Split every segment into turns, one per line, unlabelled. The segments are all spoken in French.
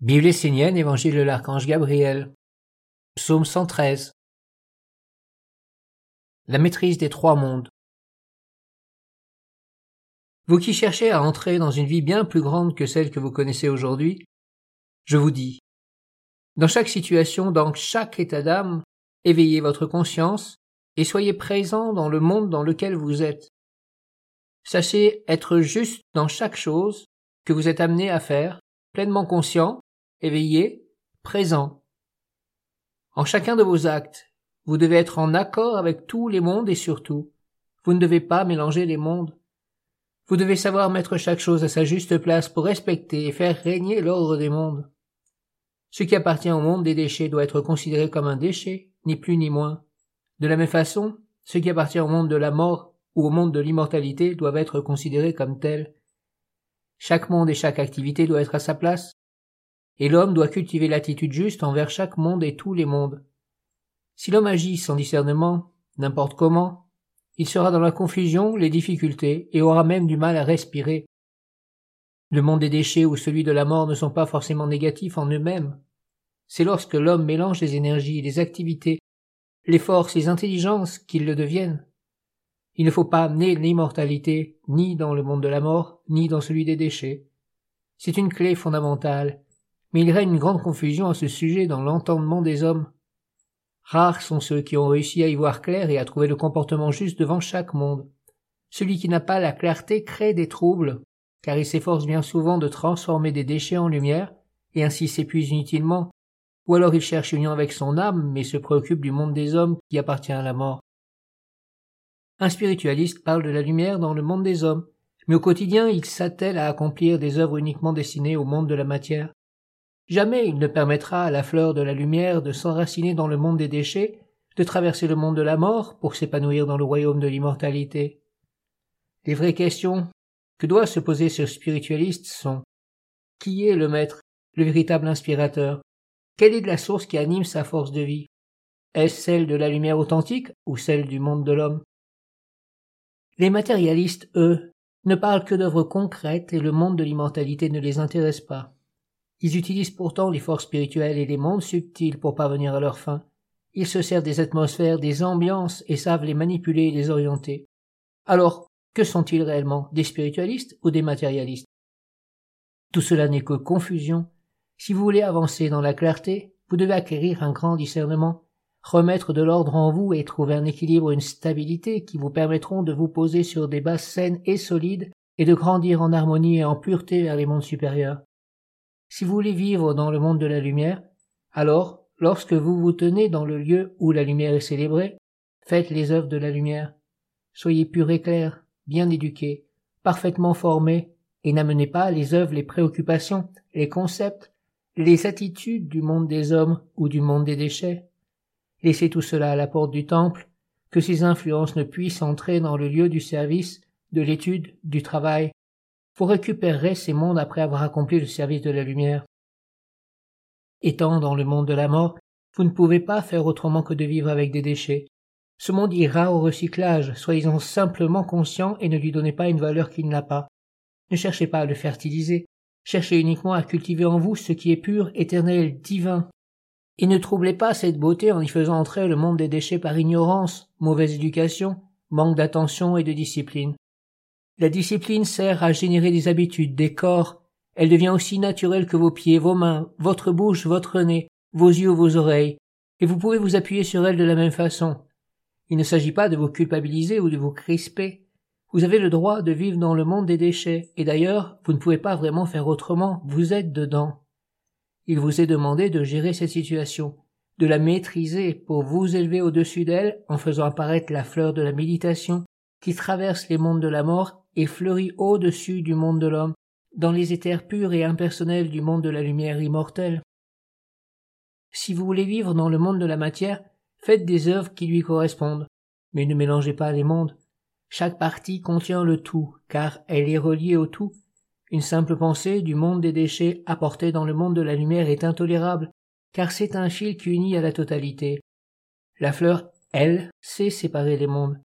Bible essénienne, Évangile de l'archange Gabriel. Psaume 113. La maîtrise des trois mondes. Vous qui cherchez à entrer dans une vie bien plus grande que celle que vous connaissez aujourd'hui, je vous dis, dans chaque situation, dans chaque état d'âme, éveillez votre conscience et soyez présent dans le monde dans lequel vous êtes. Sachez être juste dans chaque chose que vous êtes amené à faire, pleinement conscient éveillé, présent. En chacun de vos actes, vous devez être en accord avec tous les mondes et surtout, vous ne devez pas mélanger les mondes. Vous devez savoir mettre chaque chose à sa juste place pour respecter et faire régner l'ordre des mondes. Ce qui appartient au monde des déchets doit être considéré comme un déchet, ni plus ni moins. De la même façon, ce qui appartient au monde de la mort ou au monde de l'immortalité doivent être considérés comme tels. Chaque monde et chaque activité doit être à sa place, et l'homme doit cultiver l'attitude juste envers chaque monde et tous les mondes. Si l'homme agit sans discernement, n'importe comment, il sera dans la confusion, les difficultés, et aura même du mal à respirer. Le monde des déchets ou celui de la mort ne sont pas forcément négatifs en eux-mêmes. C'est lorsque l'homme mélange les énergies, les activités, les forces, les intelligences qu'ils le deviennent. Il ne faut pas amener l'immortalité ni dans le monde de la mort, ni dans celui des déchets. C'est une clé fondamentale, mais il règne une grande confusion à ce sujet dans l'entendement des hommes. Rares sont ceux qui ont réussi à y voir clair et à trouver le comportement juste devant chaque monde. Celui qui n'a pas la clarté crée des troubles, car il s'efforce bien souvent de transformer des déchets en lumière, et ainsi s'épuise inutilement, ou alors il cherche union avec son âme, mais se préoccupe du monde des hommes qui appartient à la mort. Un spiritualiste parle de la lumière dans le monde des hommes, mais au quotidien il s'attelle à accomplir des œuvres uniquement destinées au monde de la matière. Jamais il ne permettra à la fleur de la lumière de s'enraciner dans le monde des déchets, de traverser le monde de la mort pour s'épanouir dans le royaume de l'immortalité. Les vraies questions que doit se poser ce spiritualiste sont qui est le maître, le véritable inspirateur? Quelle est la source qui anime sa force de vie? Est-ce celle de la lumière authentique ou celle du monde de l'homme? Les matérialistes, eux, ne parlent que d'œuvres concrètes et le monde de l'immortalité ne les intéresse pas. Ils utilisent pourtant les forces spirituelles et les mondes subtils pour parvenir à leur fin. Ils se servent des atmosphères, des ambiances et savent les manipuler et les orienter. Alors, que sont-ils réellement? Des spiritualistes ou des matérialistes? Tout cela n'est que confusion. Si vous voulez avancer dans la clarté, vous devez acquérir un grand discernement, remettre de l'ordre en vous et trouver un équilibre une stabilité qui vous permettront de vous poser sur des bases saines et solides et de grandir en harmonie et en pureté vers les mondes supérieurs. Si vous voulez vivre dans le monde de la lumière, alors, lorsque vous vous tenez dans le lieu où la lumière est célébrée, faites les œuvres de la lumière. Soyez pur et clair, bien éduqués, parfaitement formés, et n'amenez pas les œuvres, les préoccupations, les concepts, les attitudes du monde des hommes ou du monde des déchets. Laissez tout cela à la porte du temple, que ces influences ne puissent entrer dans le lieu du service, de l'étude, du travail, vous récupérerez ces mondes après avoir accompli le service de la lumière. Étant dans le monde de la mort, vous ne pouvez pas faire autrement que de vivre avec des déchets. Ce monde ira au recyclage, soyez-en simplement conscient et ne lui donnez pas une valeur qu'il n'a pas. Ne cherchez pas à le fertiliser, cherchez uniquement à cultiver en vous ce qui est pur, éternel, divin. Et ne troublez pas cette beauté en y faisant entrer le monde des déchets par ignorance, mauvaise éducation, manque d'attention et de discipline. La discipline sert à générer des habitudes, des corps. Elle devient aussi naturelle que vos pieds, vos mains, votre bouche, votre nez, vos yeux, vos oreilles, et vous pouvez vous appuyer sur elle de la même façon. Il ne s'agit pas de vous culpabiliser ou de vous crisper. Vous avez le droit de vivre dans le monde des déchets, et d'ailleurs, vous ne pouvez pas vraiment faire autrement, vous êtes dedans. Il vous est demandé de gérer cette situation, de la maîtriser pour vous élever au-dessus d'elle en faisant apparaître la fleur de la méditation qui traverse les mondes de la mort et fleurit au-dessus du monde de l'homme, dans les éthers purs et impersonnels du monde de la lumière immortelle. Si vous voulez vivre dans le monde de la matière, faites des œuvres qui lui correspondent, mais ne mélangez pas les mondes. Chaque partie contient le tout, car elle est reliée au tout. Une simple pensée du monde des déchets apportée dans le monde de la lumière est intolérable, car c'est un fil qui unit à la totalité. La fleur, elle, sait séparer les mondes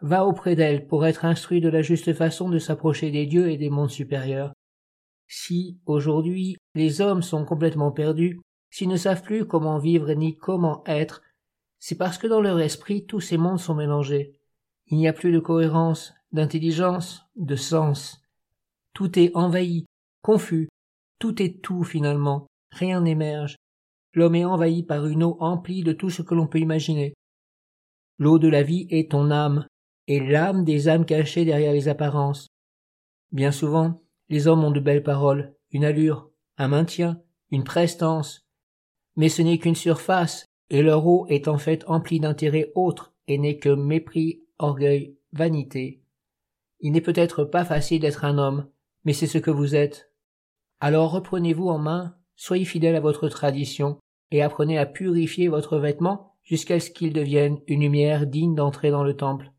va auprès d'elle pour être instruit de la juste façon de s'approcher des dieux et des mondes supérieurs. Si, aujourd'hui, les hommes sont complètement perdus, s'ils ne savent plus comment vivre ni comment être, c'est parce que dans leur esprit tous ces mondes sont mélangés. Il n'y a plus de cohérence, d'intelligence, de sens. Tout est envahi, confus, tout est tout finalement, rien n'émerge. L'homme est envahi par une eau emplie de tout ce que l'on peut imaginer. L'eau de la vie est ton âme, et l'âme des âmes cachées derrière les apparences. Bien souvent, les hommes ont de belles paroles, une allure, un maintien, une prestance, mais ce n'est qu'une surface, et leur eau est en fait emplie d'intérêts autres et n'est que mépris, orgueil, vanité. Il n'est peut-être pas facile d'être un homme, mais c'est ce que vous êtes. Alors reprenez-vous en main, soyez fidèle à votre tradition, et apprenez à purifier votre vêtement jusqu'à ce qu'il devienne une lumière digne d'entrer dans le temple.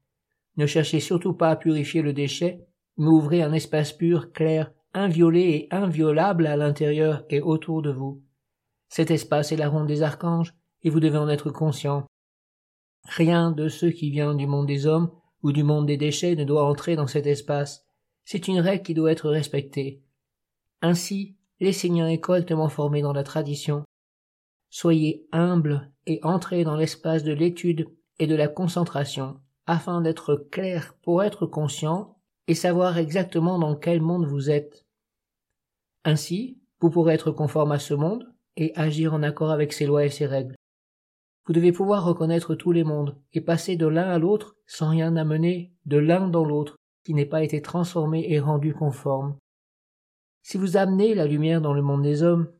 Ne cherchez surtout pas à purifier le déchet, mais ouvrez un espace pur, clair, inviolé et inviolable à l'intérieur et autour de vous. Cet espace est la ronde des archanges, et vous devez en être conscient. Rien de ce qui vient du monde des hommes ou du monde des déchets ne doit entrer dans cet espace. C'est une règle qui doit être respectée. Ainsi, l'Essénien est correctement formé dans la tradition. Soyez humble et entrez dans l'espace de l'étude et de la concentration, afin d'être clair pour être conscient et savoir exactement dans quel monde vous êtes. Ainsi, vous pourrez être conforme à ce monde et agir en accord avec ses lois et ses règles. Vous devez pouvoir reconnaître tous les mondes et passer de l'un à l'autre sans rien amener de l'un dans l'autre qui n'ait pas été transformé et rendu conforme. Si vous amenez la lumière dans le monde des hommes,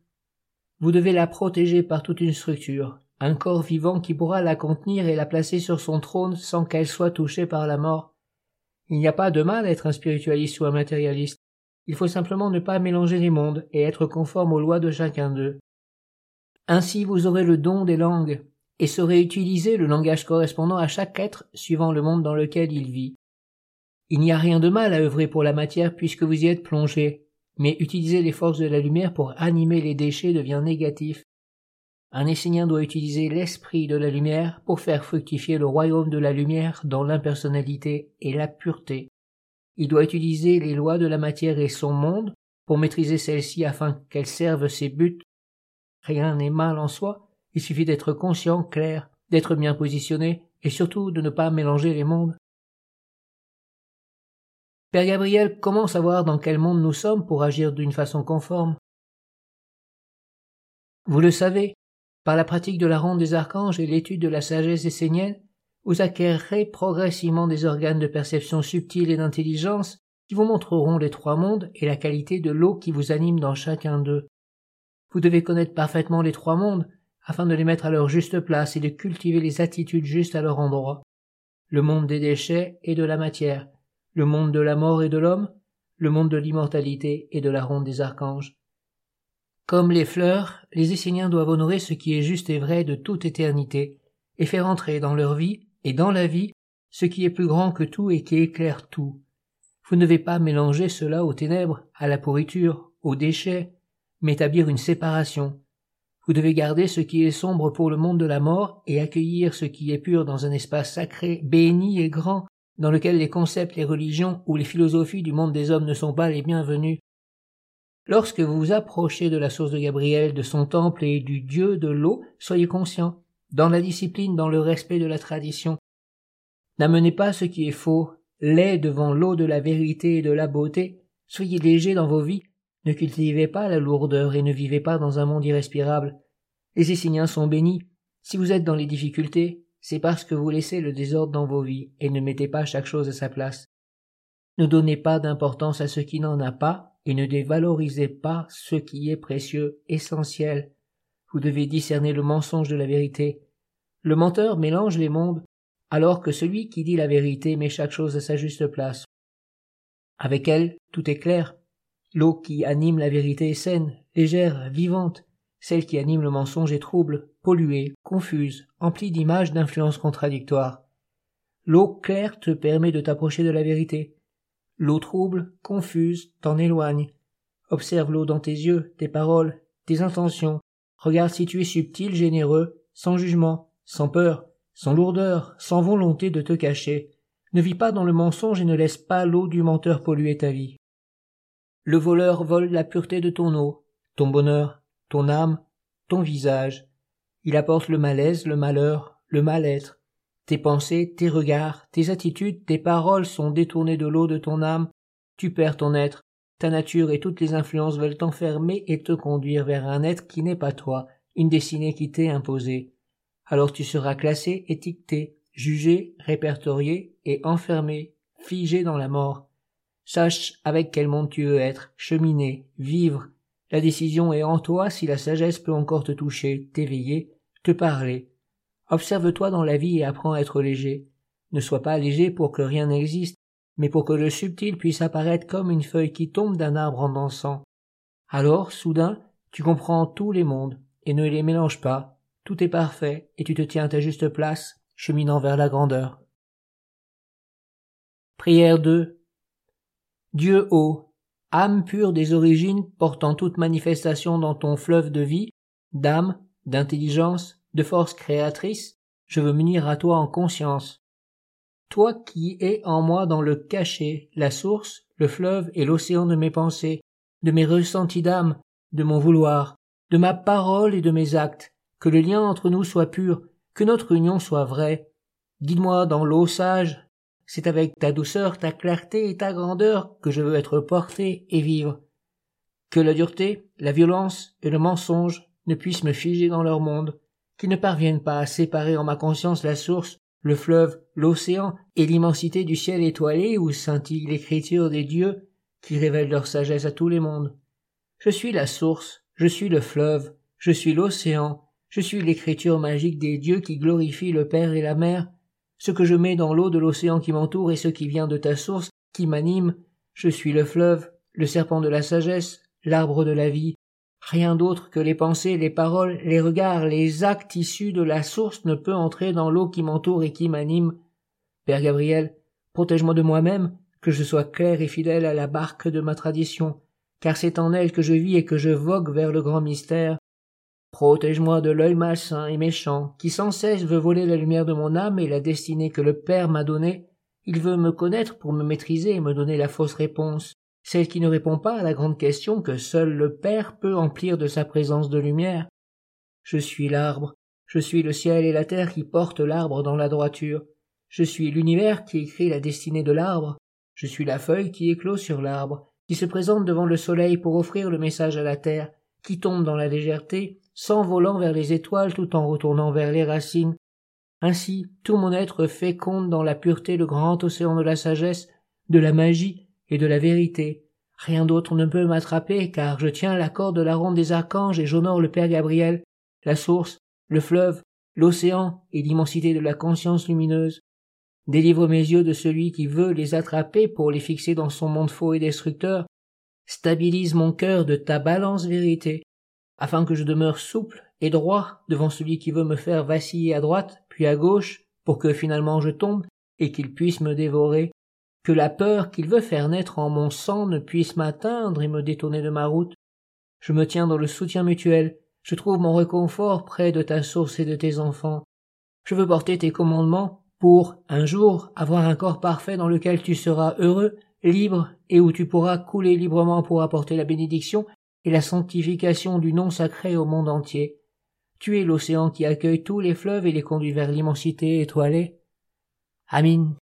vous devez la protéger par toute une structure, un corps vivant qui pourra la contenir et la placer sur son trône sans qu'elle soit touchée par la mort. Il n'y a pas de mal à être un spiritualiste ou un matérialiste. Il faut simplement ne pas mélanger les mondes et être conforme aux lois de chacun d'eux. Ainsi vous aurez le don des langues, et saurait utiliser le langage correspondant à chaque être suivant le monde dans lequel il vit. Il n'y a rien de mal à œuvrer pour la matière puisque vous y êtes plongé, mais utiliser les forces de la lumière pour animer les déchets devient négatif. Un Essénien doit utiliser l'esprit de la lumière pour faire fructifier le royaume de la lumière dans l'impersonnalité et la pureté. Il doit utiliser les lois de la matière et son monde pour maîtriser celle-ci afin qu'elle serve ses buts. Rien n'est mal en soi, il suffit d'être conscient, clair, d'être bien positionné, et surtout de ne pas mélanger les mondes. Père Gabriel, comment savoir dans quel monde nous sommes pour agir d'une façon conforme? Vous le savez, par la pratique de la ronde des archanges et l'étude de la sagesse essénienne, vous acquérerez progressivement des organes de perception subtile et d'intelligence qui vous montreront les trois mondes et la qualité de l'eau qui vous anime dans chacun d'eux. Vous devez connaître parfaitement les trois mondes afin de les mettre à leur juste place et de cultiver les attitudes justes à leur endroit. Le monde des déchets et de la matière, le monde de la mort et de l'homme, le monde de l'immortalité et de la ronde des archanges. Comme les fleurs, les Esséniens doivent honorer ce qui est juste et vrai de toute éternité, et faire entrer dans leur vie et dans la vie ce qui est plus grand que tout et qui éclaire tout. Vous ne devez pas mélanger cela aux ténèbres, à la pourriture, aux déchets, mais établir une séparation, vous devez garder ce qui est sombre pour le monde de la mort et accueillir ce qui est pur dans un espace sacré, béni et grand, dans lequel les concepts, les religions ou les philosophies du monde des hommes ne sont pas les bienvenus. Lorsque vous vous approchez de la source de Gabriel, de son temple et du Dieu de l'eau, soyez conscient, dans la discipline, dans le respect de la tradition. N'amenez pas ce qui est faux, laid devant l'eau de la vérité et de la beauté, soyez léger dans vos vies, ne cultivez pas la lourdeur et ne vivez pas dans un monde irrespirable. Les Esséniens sont bénis. Si vous êtes dans les difficultés, c'est parce que vous laissez le désordre dans vos vies et ne mettez pas chaque chose à sa place. Ne donnez pas d'importance à ce qui n'en a pas et ne dévalorisez pas ce qui est précieux, essentiel. Vous devez discerner le mensonge de la vérité. Le menteur mélange les mondes, alors que celui qui dit la vérité met chaque chose à sa juste place. Avec elle, tout est clair. L'eau qui anime la vérité est saine, légère, vivante. Celle qui anime le mensonge est trouble, polluée, confuse, emplie d'images d'influences contradictoires. L'eau claire te permet de t'approcher de la vérité. L'eau trouble, confuse, t'en éloigne. Observe l'eau dans tes yeux, tes paroles, tes intentions. Regarde si tu es subtil, généreux, sans jugement, sans peur, sans lourdeur, sans volonté de te cacher. Ne vis pas dans le mensonge et ne laisse pas l'eau du menteur polluer ta vie. Le voleur vole la pureté de ton eau, ton bonheur, ton âme, ton visage. Il apporte le malaise, le malheur, le mal-être. Tes pensées, tes regards, tes attitudes, tes paroles sont détournées de l'eau de ton âme. Tu perds ton être. Ta nature et toutes les influences veulent t'enfermer et te conduire vers un être qui n'est pas toi, une destinée qui t'est imposée. Alors tu seras classé, étiqueté, jugé, répertorié et enfermé, figé dans la mort. Sache avec quel monde tu veux être, cheminer, vivre. La décision est en toi si la sagesse peut encore te toucher, t'éveiller, te parler. Observe-toi dans la vie et apprends à être léger. Ne sois pas léger pour que rien n'existe, mais pour que le subtil puisse apparaître comme une feuille qui tombe d'un arbre en dansant. Alors, soudain, tu comprends tous les mondes, et ne les mélange pas, tout est parfait, et tu te tiens à ta juste place, cheminant vers la grandeur. Prière 2 Dieu haut, âme pure des origines portant toute manifestation dans ton fleuve de vie, d'âme, d'intelligence, de force créatrice, je veux m'unir à toi en conscience. Toi qui es en moi dans le cachet, la source, le fleuve et l'océan de mes pensées, de mes ressentis d'âme, de mon vouloir, de ma parole et de mes actes, que le lien entre nous soit pur, que notre union soit vraie. Guide-moi dans l'eau sage, c'est avec ta douceur, ta clarté et ta grandeur que je veux être porté et vivre. Que la dureté, la violence et le mensonge ne puissent me figer dans leur monde, qu'ils ne parviennent pas à séparer en ma conscience la source, le fleuve, l'océan et l'immensité du ciel étoilé où scintille l'écriture des dieux qui révèlent leur sagesse à tous les mondes. Je suis la source, je suis le fleuve, je suis l'océan, je suis l'écriture magique des dieux qui glorifie le Père et la Mère. Ce que je mets dans l'eau de l'océan qui m'entoure et ce qui vient de ta source, qui m'anime, je suis le fleuve, le serpent de la sagesse, l'arbre de la vie. Rien d'autre que les pensées, les paroles, les regards, les actes issus de la source ne peut entrer dans l'eau qui m'entoure et qui m'anime. Père Gabriel, protège-moi de moi-même, que je sois clair et fidèle à la barque de ma tradition, car c'est en elle que je vis et que je vogue vers le grand mystère. Protège-moi de l'œil malsain et méchant, qui sans cesse veut voler la lumière de mon âme et la destinée que le Père m'a donnée. Il veut me connaître pour me maîtriser et me donner la fausse réponse, celle qui ne répond pas à la grande question que seul le Père peut emplir de sa présence de lumière. Je suis l'arbre, je suis le ciel et la terre qui portent l'arbre dans la droiture. Je suis l'univers qui écrit la destinée de l'arbre. Je suis la feuille qui éclose sur l'arbre, qui se présente devant le soleil pour offrir le message à la terre, qui tombe dans la légèreté, s'envolant vers les étoiles tout en retournant vers les racines. Ainsi, tout mon être féconde dans la pureté le grand océan de la sagesse, de la magie et de la vérité. Rien d'autre ne peut m'attraper, car je tiens la corde de la ronde des archanges et j'honore le Père Gabriel, la source, le fleuve, l'océan et l'immensité de la conscience lumineuse. Délivre mes yeux de celui qui veut les attraper pour les fixer dans son monde faux et destructeur. Stabilise mon cœur de ta balance vérité, afin que je demeure souple et droit devant celui qui veut me faire vaciller à droite, puis à gauche, pour que finalement je tombe et qu'il puisse me dévorer, que la peur qu'il veut faire naître en mon sang ne puisse m'atteindre et me détourner de ma route. Je me tiens dans le soutien mutuel, je trouve mon réconfort près de ta source et de tes enfants. Je veux porter tes commandements pour, un jour, avoir un corps parfait dans lequel tu seras heureux, libre, et où tu pourras couler librement pour apporter la bénédiction et la sanctification du nom sacré au monde entier. Tu es l'océan qui accueille tous les fleuves et les conduit vers l'immensité étoilée. Amin.